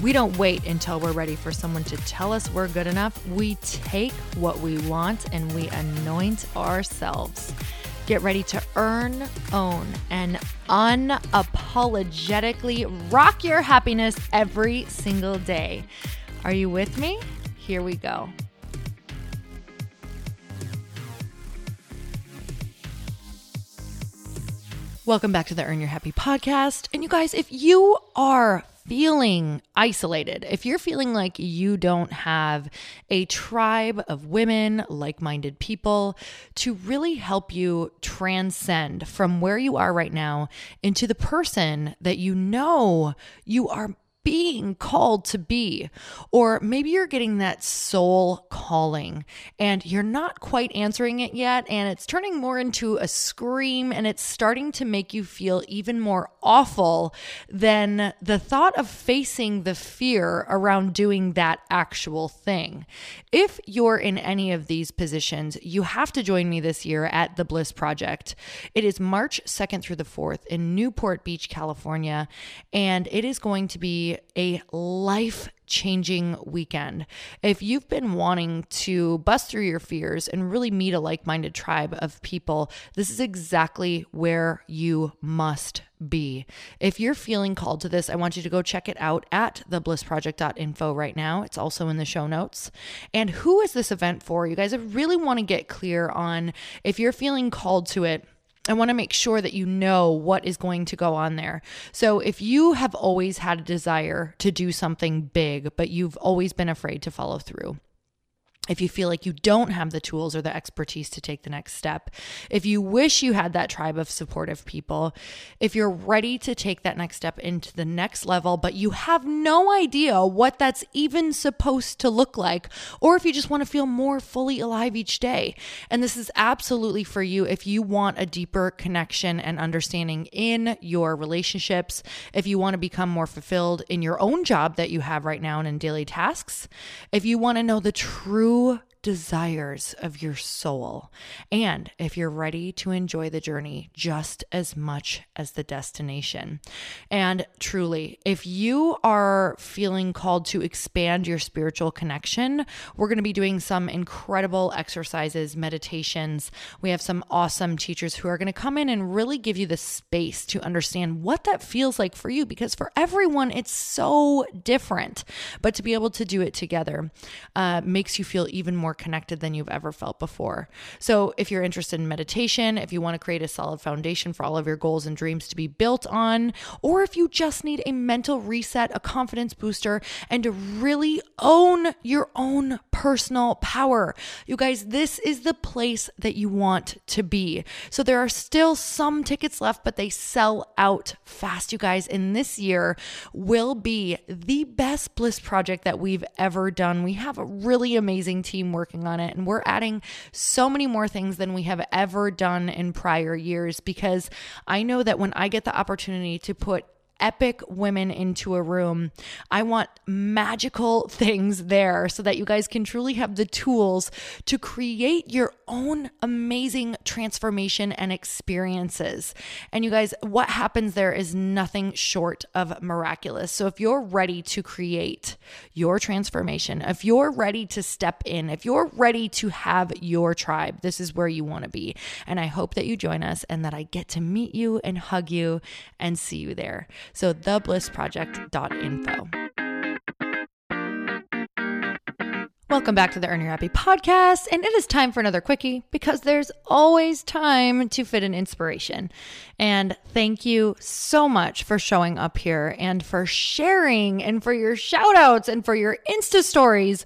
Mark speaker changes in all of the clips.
Speaker 1: We don't wait until we're ready for someone to tell us we're good enough. We take what we want and we anoint ourselves. Get ready to earn, own, and unapologetically rock your happiness every single day. Are you with me? Here we go. Welcome back to the Earn Your Happy podcast. And you guys, if you are feeling isolated, if you're feeling like you don't have a tribe of women, like minded people to really help you transcend from where you are right now into the person that you know you are being called to be. Or maybe you're getting that soul calling and you're not quite answering it yet, and it's turning more into a scream and it's starting to make you feel even more awful than the thought of facing the fear around doing that actual thing. If you're in any of these positions, you have to join me this year at the Bliss Project. It is March 2nd through the 4th in Newport Beach, California, and it is going to be a life changing weekend. If you've been wanting to bust through your fears and really meet a like minded tribe of people, this is exactly where you must be. If you're feeling called to this, I want you to go check it out at theblissproject.info right now. It's also in the show notes. And who is this event for? You guys, I really want to get clear on if you're feeling called to it I want to make sure that you know what is going to go on there. So, if you have always had a desire to do something big, but you've always been afraid to follow through, if you feel like you don't have the tools or the expertise to take the next step, if you wish you had that tribe of supportive people, if you're ready to take that next step into the next level, but you have no idea what that's even supposed to look like, or if you just want to feel more fully alive each day. And this is absolutely for you if you want a deeper connection and understanding in your relationships, if you want to become more fulfilled in your own job that you have right now and in daily tasks, if you want to know the true true desires of your soul. And if you're ready to enjoy the journey just as much as the destination. And truly, if you are feeling called to expand your spiritual connection, we're going to be doing some incredible exercises, meditations. We have some awesome teachers who are going to come in and really give you the space to understand what that feels like for you because for everyone, it's so different. But to be able to do it together uh, makes you feel even more more connected than you've ever felt before. So, if you're interested in meditation, if you want to create a solid foundation for all of your goals and dreams to be built on, or if you just need a mental reset, a confidence booster, and to really own your own personal power, you guys, this is the place that you want to be. So, there are still some tickets left, but they sell out fast, you guys. And this year will be the best Bliss project that we've ever done. We have a really amazing team working on it. And we're adding so many more things than we have ever done in prior years because I know that when I get the opportunity to put epic women into a room. I want magical things there so that you guys can truly have the tools to create your own amazing transformation and experiences. And you guys, what happens there is nothing short of miraculous. So if you're ready to create your transformation, if you're ready to step in, if you're ready to have your tribe, this is where you want to be. And I hope that you join us and that I get to meet you and hug you and see you there. So theblissproject.info. Welcome back to the Earn Your Happy podcast. And it is time for another quickie because there's always time to fit an inspiration. And thank you so much for showing up here and for sharing and for your shout outs and for your Insta stories.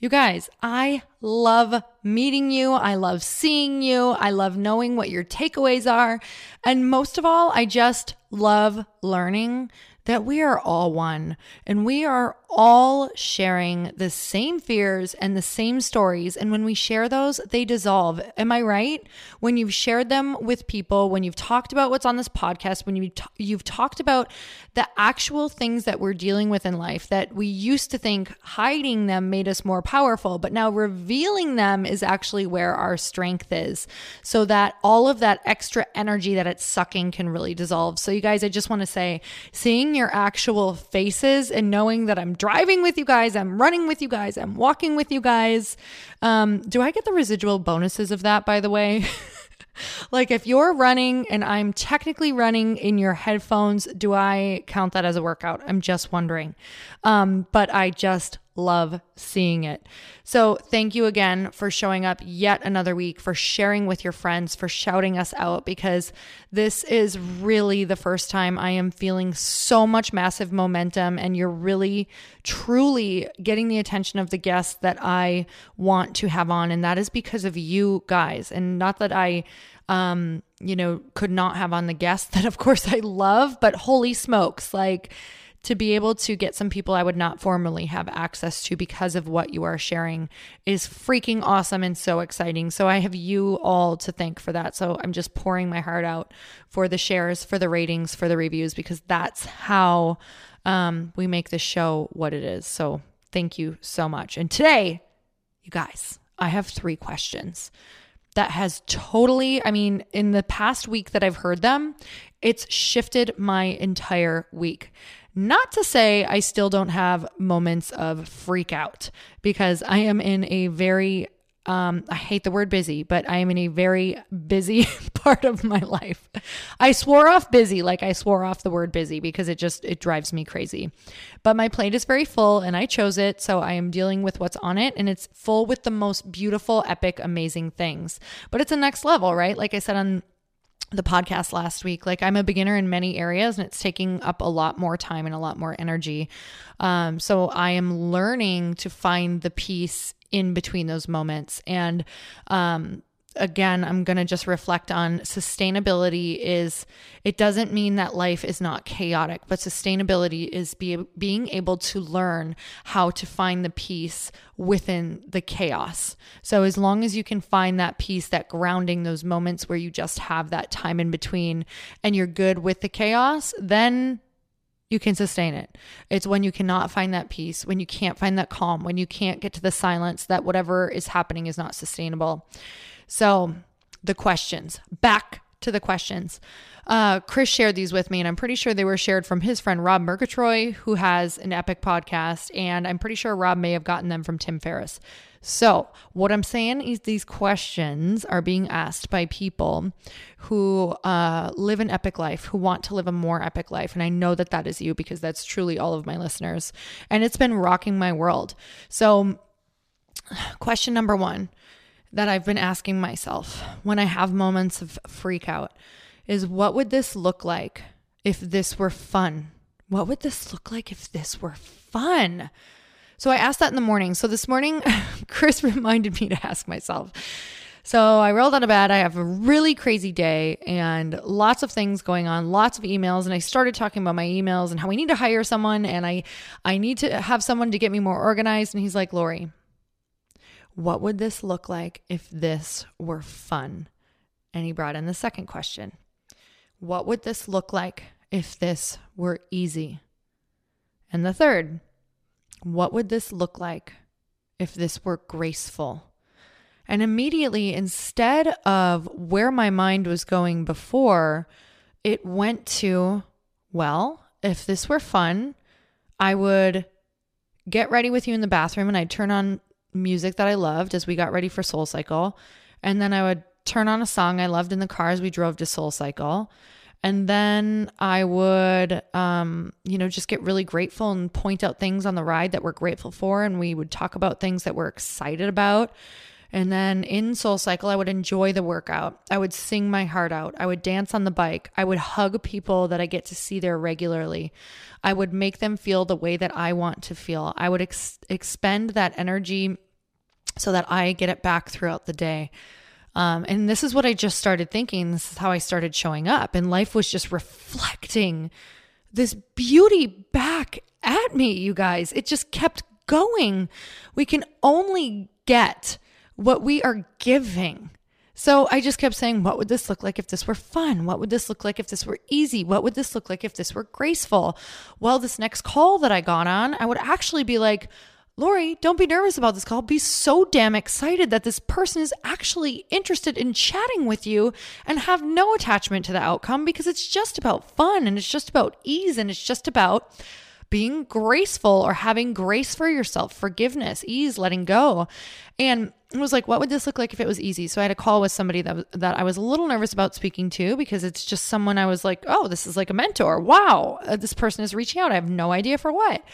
Speaker 1: You guys, I love meeting you. I love seeing you. I love knowing what your takeaways are. And most of all, I just love learning that we are all one and we are all sharing the same fears and the same stories. And when we share those, they dissolve. Am I right? When you've shared them with people, when you've talked about what's on this podcast, when you t- you've talked about the actual things that we're dealing with in life that we used to think hiding them made us more powerful, but now revealing them is actually where our strength is. So that all of that extra energy that it's sucking can really dissolve. So you guys, I just want to say, seeing your actual faces and knowing that I'm driving with you guys, I'm running with you guys, I'm walking with you guys. Um, do I get the residual bonuses of that, by the way? like if you're running and I'm technically running in your headphones, do I count that as a workout? I'm just wondering. Um, but I just love seeing it. So, thank you again for showing up yet another week, for sharing with your friends, for shouting us out, because this is really the first time I am feeling so much massive momentum, and you're really, truly getting the attention of the guests that I want to have on. And that is because of you guys. And not that I, um, you know, could not have on the guests that, of course, I love, but holy smokes, like, to be able to get some people I would not formally have access to because of what you are sharing is freaking awesome and so exciting. So I have you all to thank for that. So I'm just pouring my heart out for the shares, for the ratings, for the reviews, because that's how um, we make this show what it is. So thank you so much. And today, you guys, I have three questions that has totally, I mean, in the past week that I've heard them, it's shifted my entire week. Not to say I still don't have moments of freak out because I am in a very um, I hate the word busy, but I am in a very busy part of my life. I swore off busy, like I swore off the word busy because it just it drives me crazy. But my plate is very full and I chose it, so I am dealing with what's on it and it's full with the most beautiful, epic, amazing things. But it's a next level, right? Like I said on the podcast last week. Like I'm a beginner in many areas and it's taking up a lot more time and a lot more energy. Um, so I am learning to find the peace in between those moments. And um, again, I'm going to just reflect on sustainability is it doesn't mean that life is not chaotic, but sustainability is be, being able to learn how to find the peace within the chaos. So as long as you can find that peace, that grounding, those moments where you just have that time in between and you're good with the chaos, then you can sustain it. It's when you cannot find that peace, when you can't find that calm, when you can't get to the silence that whatever is happening is not sustainable. So, the questions, back to the questions. Uh, Chris shared these with me, and I'm pretty sure they were shared from his friend Rob Murgatroyd, who has an epic podcast. And I'm pretty sure Rob may have gotten them from Tim Ferriss. So, what I'm saying is these questions are being asked by people who uh, live an epic life, who want to live a more epic life. And I know that that is you because that's truly all of my listeners. And it's been rocking my world. So, question number one that I've been asking myself when I have moments of freak out is what would this look like if this were fun? What would this look like if this were fun? So I asked that in the morning. So this morning, Chris reminded me to ask myself. So I rolled out of bed. I have a really crazy day and lots of things going on, lots of emails. And I started talking about my emails and how we need to hire someone and I, I need to have someone to get me more organized. And he's like, Lori, what would this look like if this were fun? And he brought in the second question What would this look like if this were easy? And the third, what would this look like if this were graceful? And immediately, instead of where my mind was going before, it went to, well, if this were fun, I would get ready with you in the bathroom and I'd turn on music that I loved as we got ready for Soul Cycle. And then I would turn on a song I loved in the car as we drove to Soul Cycle. And then I would, um, you know, just get really grateful and point out things on the ride that we're grateful for. And we would talk about things that we're excited about. And then in Soul Cycle, I would enjoy the workout. I would sing my heart out. I would dance on the bike. I would hug people that I get to see there regularly. I would make them feel the way that I want to feel. I would ex- expend that energy so that I get it back throughout the day. Um, and this is what I just started thinking. This is how I started showing up. And life was just reflecting this beauty back at me, you guys. It just kept going. We can only get what we are giving. So I just kept saying, what would this look like if this were fun? What would this look like if this were easy? What would this look like if this were graceful? Well, this next call that I got on, I would actually be like, Lori, don't be nervous about this call. Be so damn excited that this person is actually interested in chatting with you and have no attachment to the outcome because it's just about fun and it's just about ease and it's just about being graceful or having grace for yourself, forgiveness, ease, letting go. And it was like, what would this look like if it was easy? So I had a call with somebody that that I was a little nervous about speaking to because it's just someone I was like, oh, this is like a mentor. Wow, uh, this person is reaching out. I have no idea for what.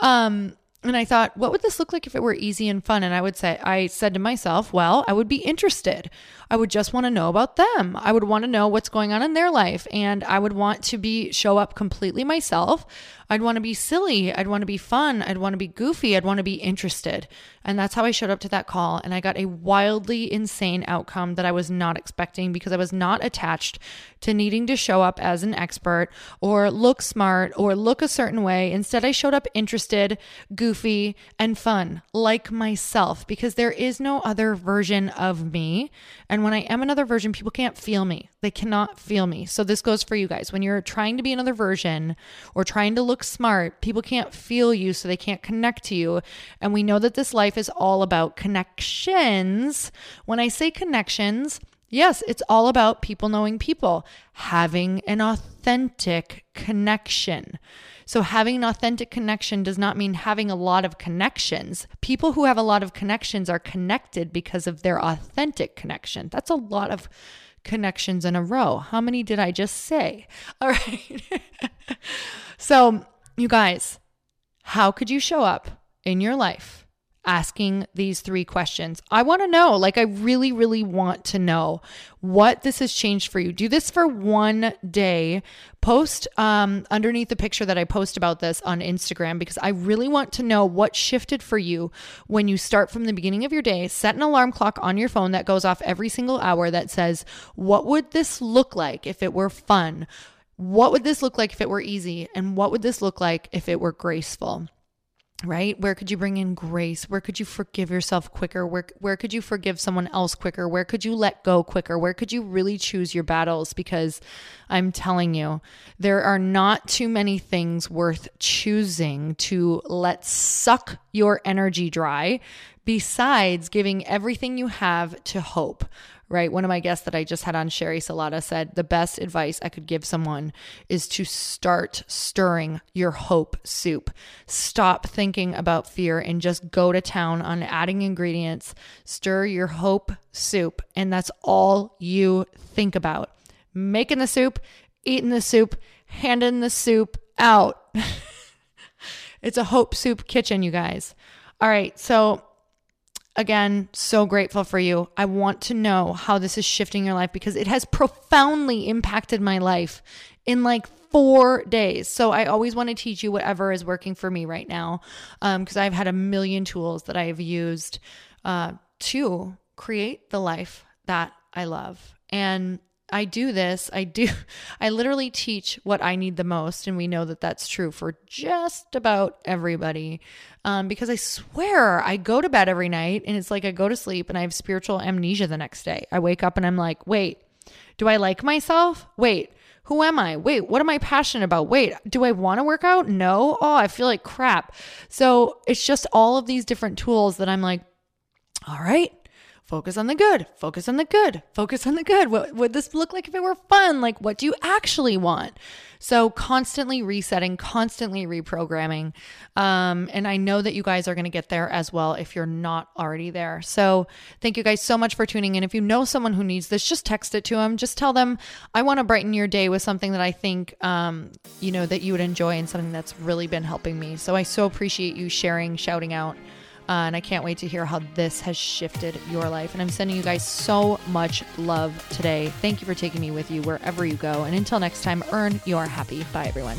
Speaker 1: Um, and I thought, what would this look like if it were easy and fun? And I would say, I said to myself, well, I would be interested. I would just want to know about them. I would want to know what's going on in their life. And I would want to be, show up completely myself. I'd want to be silly. I'd want to be fun. I'd want to be goofy. I'd want to be interested. And that's how I showed up to that call. And I got a wildly insane outcome that I was not expecting because I was not attached to needing to show up as an expert or look smart or look a certain way. Instead, I showed up interested, goofy, and fun, like myself, because there is no other version of me. And when I am another version, people can't feel me. They cannot feel me. So this goes for you guys. When you're trying to be another version or trying to look smart, people can't feel you, so they can't connect to you. And we know that this life is all about connections. When I say connections, Yes, it's all about people knowing people, having an authentic connection. So, having an authentic connection does not mean having a lot of connections. People who have a lot of connections are connected because of their authentic connection. That's a lot of connections in a row. How many did I just say? All right. so, you guys, how could you show up in your life asking these three questions. I want to know, like, I really, really want to know what this has changed for you. Do this for one day. Post um, underneath the picture that I post about this on Instagram because I really want to know what shifted for you when you start from the beginning of your day. Set an alarm clock on your phone that goes off every single hour that says, What would this look like if it were fun? What would this look like if it were easy? And what would this look like if it were graceful? Right? Where could you bring in grace? Where could you forgive yourself quicker? Where where could you forgive someone else quicker? Where could you let go quicker? Where could you really choose your battles? Because i'm telling you there are not too many things worth choosing to let suck your energy dry besides giving everything you have to hope right? One of my guests that I just had on, Sheri Salata, said the best advice I could give someone is to start stirring your hope soup. Stop thinking about fear and just go to town on adding ingredients. Stir your hope soup, and that's all you think about. Making the soup, eating the soup, handing the soup out. it's a hope soup kitchen, you guys. All right, so again, so grateful for you. I want to know how this is shifting your life because it has profoundly impacted my life in like four days. So I always want to teach you whatever is working for me right now because um, I've had a million tools that I have used uh, to create the life that I love. And I do this. I do, I literally teach what I need the most. And we know that that's true for just about everybody. Um, because I swear I go to bed every night and it's like I go to sleep and I have spiritual amnesia the next day. I wake up and I'm like, wait, do I like myself? Wait, who am I? Wait, what am I passionate about? Wait, do I want to work out? No. Oh, I feel like crap. So it's just all of these different tools that I'm like, all right, focus on the good, focus on the good, focus on the good. What would this look like if it were fun? Like, what do you actually want? So, constantly resetting, constantly reprogramming. Um, and I know that you guys are going to get there as well if you're not already there. So, thank you guys so much for tuning in. If you know someone who needs this, just text it to them. Just tell them, I want to brighten your day with something that I think, um, you know, that you would enjoy and something that's really been helping me. So, I so appreciate you sharing, shouting out. Uh, and I can't wait to hear how this has shifted your life. And I'm sending you guys so much love today. Thank you for taking me with you wherever you go. And until next time, earn your happy. Bye, everyone.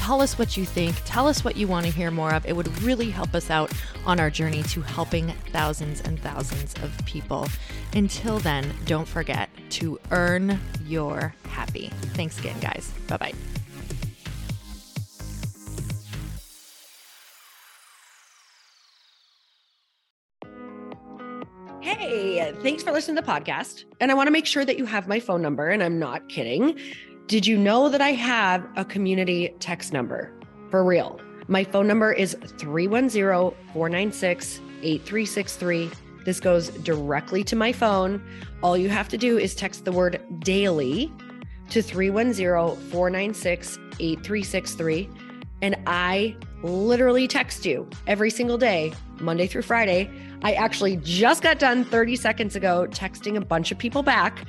Speaker 1: Tell us what you think. Tell us what you want to hear more of. It would really help us out on our journey to helping thousands and thousands of people. Until then, don't forget to earn your happy. Thanks again, guys. Bye bye.
Speaker 2: Hey, thanks for listening to the podcast. And I want to make sure that you have my phone number, and I'm not kidding. Did you know that I have a community text number? For real. My phone number is 310 496 8363. This goes directly to my phone. All you have to do is text the word daily to 310 496 8363. And I literally text you every single day, Monday through Friday. I actually just got done 30 seconds ago texting a bunch of people back.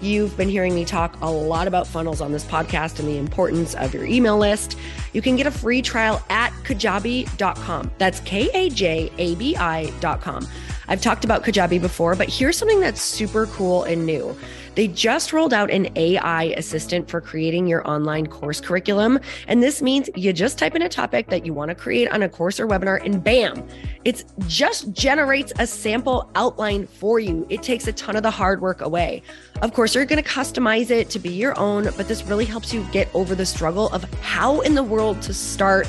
Speaker 2: You've been hearing me talk a lot about funnels on this podcast and the importance of your email list. You can get a free trial at kajabi.com. That's K A J A B I.com. I've talked about Kajabi before, but here's something that's super cool and new. They just rolled out an AI assistant for creating your online course curriculum. And this means you just type in a topic that you want to create on a course or webinar, and bam, it just generates a sample outline for you. It takes a ton of the hard work away. Of course, you're going to customize it to be your own, but this really helps you get over the struggle of how in the world to start